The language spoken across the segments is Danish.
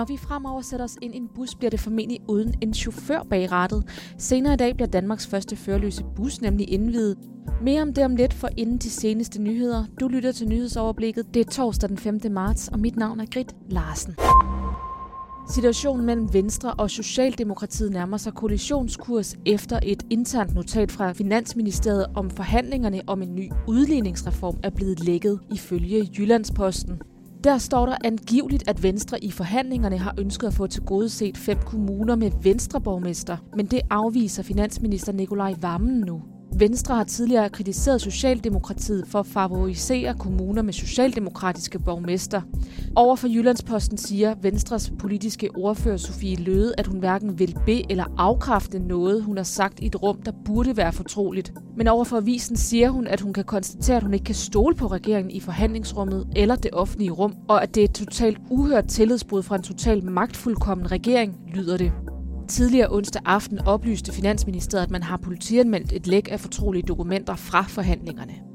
Når vi fremover sætter os ind i en bus, bliver det formentlig uden en chauffør bag rattet. Senere i dag bliver Danmarks første førerløse bus nemlig indvidet. Mere om det om lidt for inden de seneste nyheder. Du lytter til nyhedsoverblikket. Det er torsdag den 5. marts, og mit navn er Grit Larsen. Situationen mellem Venstre og Socialdemokratiet nærmer sig koalitionskurs efter et internt notat fra Finansministeriet om forhandlingerne om en ny udligningsreform er blevet lækket ifølge Jyllandsposten. Der står der angiveligt, at Venstre i forhandlingerne har ønsket at få til gode set fem kommuner med Venstreborgmester, men det afviser finansminister Nikolaj Vammen nu. Venstre har tidligere kritiseret Socialdemokratiet for at favorisere kommuner med socialdemokratiske borgmester. Over for Jyllandsposten siger Venstres politiske ordfører Sofie Løde, at hun hverken vil be- eller afkræfte noget, hun har sagt i et rum, der burde være fortroligt. Men over for avisen siger hun, at hun kan konstatere, at hun ikke kan stole på regeringen i forhandlingsrummet eller det offentlige rum, og at det er et totalt uhørt tillidsbrud fra en totalt magtfuldkommen regering, lyder det. Tidligere onsdag aften oplyste Finansministeriet, at man har politianmeldt et læk af fortrolige dokumenter fra forhandlingerne.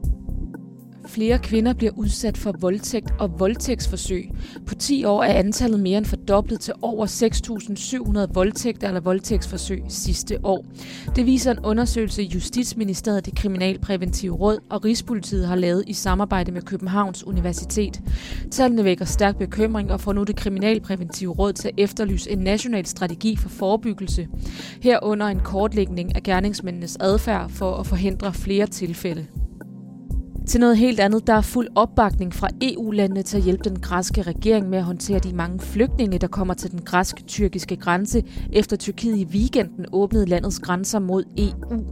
Flere kvinder bliver udsat for voldtægt og voldtægtsforsøg. På 10 år er antallet mere end fordoblet til over 6.700 voldtægter eller voldtægtsforsøg sidste år. Det viser en undersøgelse, Justitsministeriet, det Kriminalpræventive Råd og Rigspolitiet har lavet i samarbejde med Københavns Universitet. Tallene vækker stærk bekymring og får nu det Kriminalpræventive Råd til at efterlyse en national strategi for forebyggelse. Herunder en kortlægning af gerningsmændenes adfærd for at forhindre flere tilfælde. Til noget helt andet, der er fuld opbakning fra EU-landene til at hjælpe den græske regering med at håndtere de mange flygtninge, der kommer til den græsk-tyrkiske grænse, efter Tyrkiet i weekenden åbnede landets grænser mod EU.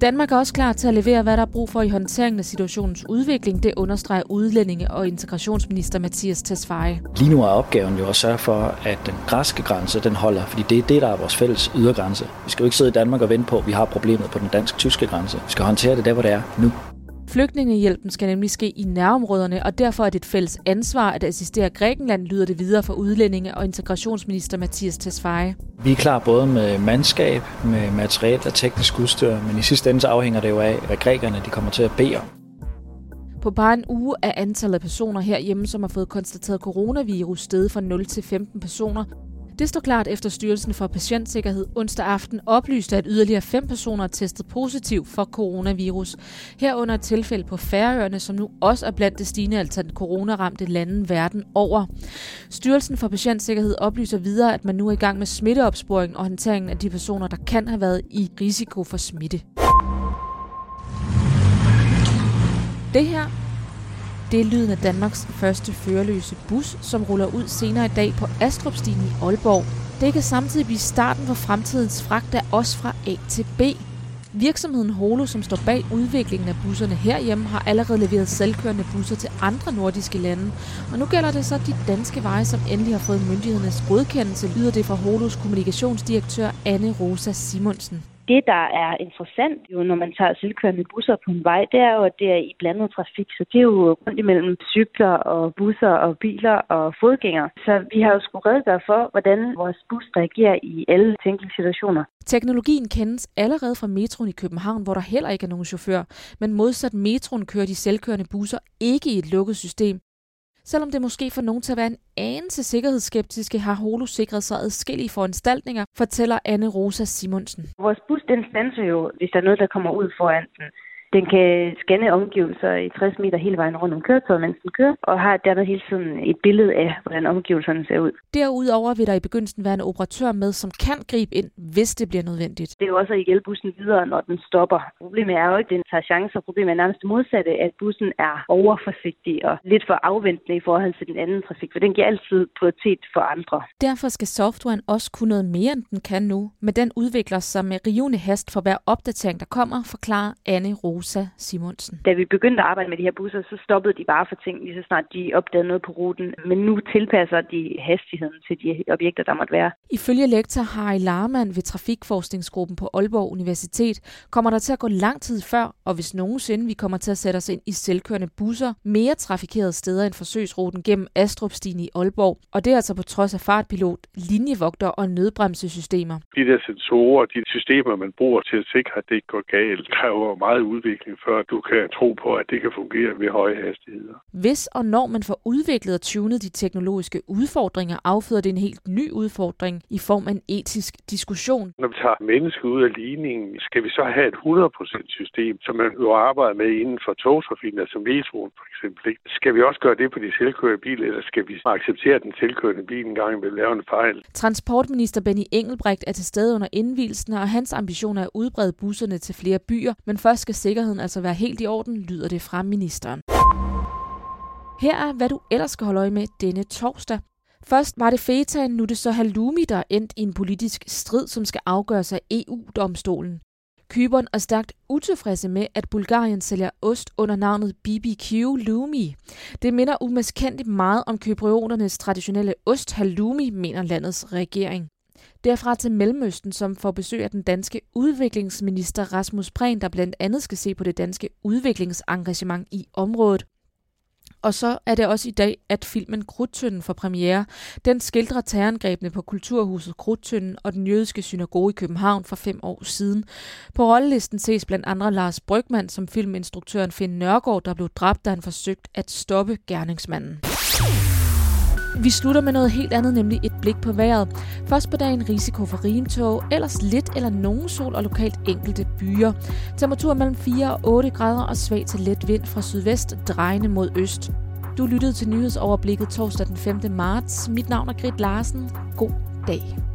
Danmark er også klar til at levere, hvad der er brug for i håndteringen af situationens udvikling, det understreger udlændinge- og integrationsminister Mathias Tesfaye. Lige nu er opgaven jo at sørge for, at den græske grænse den holder, fordi det er det, der er vores fælles ydergrænse. Vi skal jo ikke sidde i Danmark og vente på, at vi har problemet på den dansk-tyske grænse. Vi skal håndtere det der, hvor det er nu. Flygtningehjælpen skal nemlig ske i nærområderne, og derfor er det et fælles ansvar at assistere Grækenland, lyder det videre for udlændinge og integrationsminister Mathias Tesfaye. Vi er klar både med mandskab, med materiel og teknisk udstyr, men i sidste ende så afhænger det jo af, hvad grækerne de kommer til at bede om. På bare en uge er antallet af personer herhjemme, som har fået konstateret coronavirus, steget fra 0 til 15 personer, det står klart efter Styrelsen for Patientsikkerhed onsdag aften oplyste, at yderligere fem personer er testet positiv for coronavirus. Herunder et tilfælde på Færøerne, som nu også er blandt det stigende antal coronaramte lande verden over. Styrelsen for Patientsikkerhed oplyser videre, at man nu er i gang med smitteopsporing og håndteringen af de personer, der kan have været i risiko for smitte. Det her det er lyden af Danmarks første førerløse bus, som ruller ud senere i dag på Astrupstien i Aalborg. Det kan samtidig blive starten på fremtidens fragt af os fra A til B. Virksomheden Holo, som står bag udviklingen af busserne herhjemme, har allerede leveret selvkørende busser til andre nordiske lande. Og nu gælder det så de danske veje, som endelig har fået myndighedernes godkendelse, lyder det fra Holos kommunikationsdirektør Anne Rosa Simonsen det, der er interessant, jo, når man tager selvkørende busser på en vej, det er jo, at det er i blandet trafik. Så det er jo rundt imellem cykler og busser og biler og fodgængere. Så vi har jo skulle redegøre for, hvordan vores bus reagerer i alle tænkelige situationer. Teknologien kendes allerede fra metroen i København, hvor der heller ikke er nogen chauffør. Men modsat metroen kører de selvkørende busser ikke i et lukket system, Selvom det måske for nogen til at være en anelse sikkerhedsskeptiske, har Holo sikret sig adskillige foranstaltninger, fortæller Anne Rosa Simonsen. Vores bus den standser jo, hvis der er noget, der kommer ud foran den. Den kan scanne omgivelser i 60 meter hele vejen rundt om køretøjet, mens den kører, og har dermed hele tiden et billede af, hvordan omgivelserne ser ud. Derudover vil der i begyndelsen være en operatør med, som kan gribe ind, hvis det bliver nødvendigt. Det er jo også at hjælpe bussen videre, når den stopper. Problemet er jo ikke, at den tager chancer. Problemet er nærmest det modsatte, at bussen er overforsigtig og lidt for afventende i forhold til den anden trafik, for den giver altid prioritet for andre. Derfor skal softwaren også kunne noget mere, end den kan nu, men den udvikler sig med rivende hast for hver opdatering, der kommer, forklarer Anne Rose Rosa Simonsen. Da vi begyndte at arbejde med de her busser, så stoppede de bare for ting, lige så snart de opdagede noget på ruten. Men nu tilpasser de hastigheden til de objekter, der måtte være. Ifølge lektor Harry Larman ved Trafikforskningsgruppen på Aalborg Universitet, kommer der til at gå lang tid før, og hvis nogensinde vi kommer til at sætte os ind i selvkørende busser, mere trafikerede steder end forsøgsruten gennem Astrupstien i Aalborg. Og det er altså på trods af fartpilot, linjevogter og nødbremsesystemer. De der sensorer, de systemer, man bruger til at sikre, at det ikke går galt, kræver meget udvikling udvikling, før du kan tro på, at det kan fungere ved høje hastigheder. Hvis og når man får udviklet og tunet de teknologiske udfordringer, afføder det en helt ny udfordring i form af en etisk diskussion. Når vi tager mennesket ud af ligningen, skal vi så have et 100% system, som man jo arbejder med inden for togtrafikken, altså metroen for eksempel. Ikke? Skal vi også gøre det på de selvkørende biler, eller skal vi acceptere, at den selvkørende bil engang vil lave en fejl? Transportminister Benny Engelbrecht er til stede under indvielsen, og hans ambition er at udbrede busserne til flere byer, men først skal sikkerheden altså være helt i orden, lyder det fra ministeren. Her er, hvad du ellers skal holde øje med denne torsdag. Først var det feta, nu er det så halloumi, der endt i en politisk strid, som skal afgøres af EU-domstolen. Kyberen er stærkt utilfredse med, at Bulgarien sælger ost under navnet BBQ Lumi. Det minder umaskendigt meget om kyprioternes traditionelle ost halloumi, mener landets regering. Derfra til Mellemøsten, som får besøg af den danske udviklingsminister Rasmus Prehn, der blandt andet skal se på det danske udviklingsengagement i området. Og så er det også i dag, at filmen Krudtønden får premiere. Den skildrer terrorangrebene på Kulturhuset Krudtønden og den jødiske synagoge i København for fem år siden. På rollelisten ses blandt andre Lars Brygman som filminstruktøren Finn Nørgaard, der blev dræbt, da han forsøgte at stoppe gerningsmanden. Vi slutter med noget helt andet, nemlig et blik på vejret. Først på dagen risiko for rimtog, ellers lidt eller nogen sol og lokalt enkelte byer. Temperatur mellem 4 og 8 grader og svag til let vind fra sydvest, drejende mod øst. Du lyttede til nyhedsoverblikket torsdag den 5. marts. Mit navn er Grit Larsen. God dag.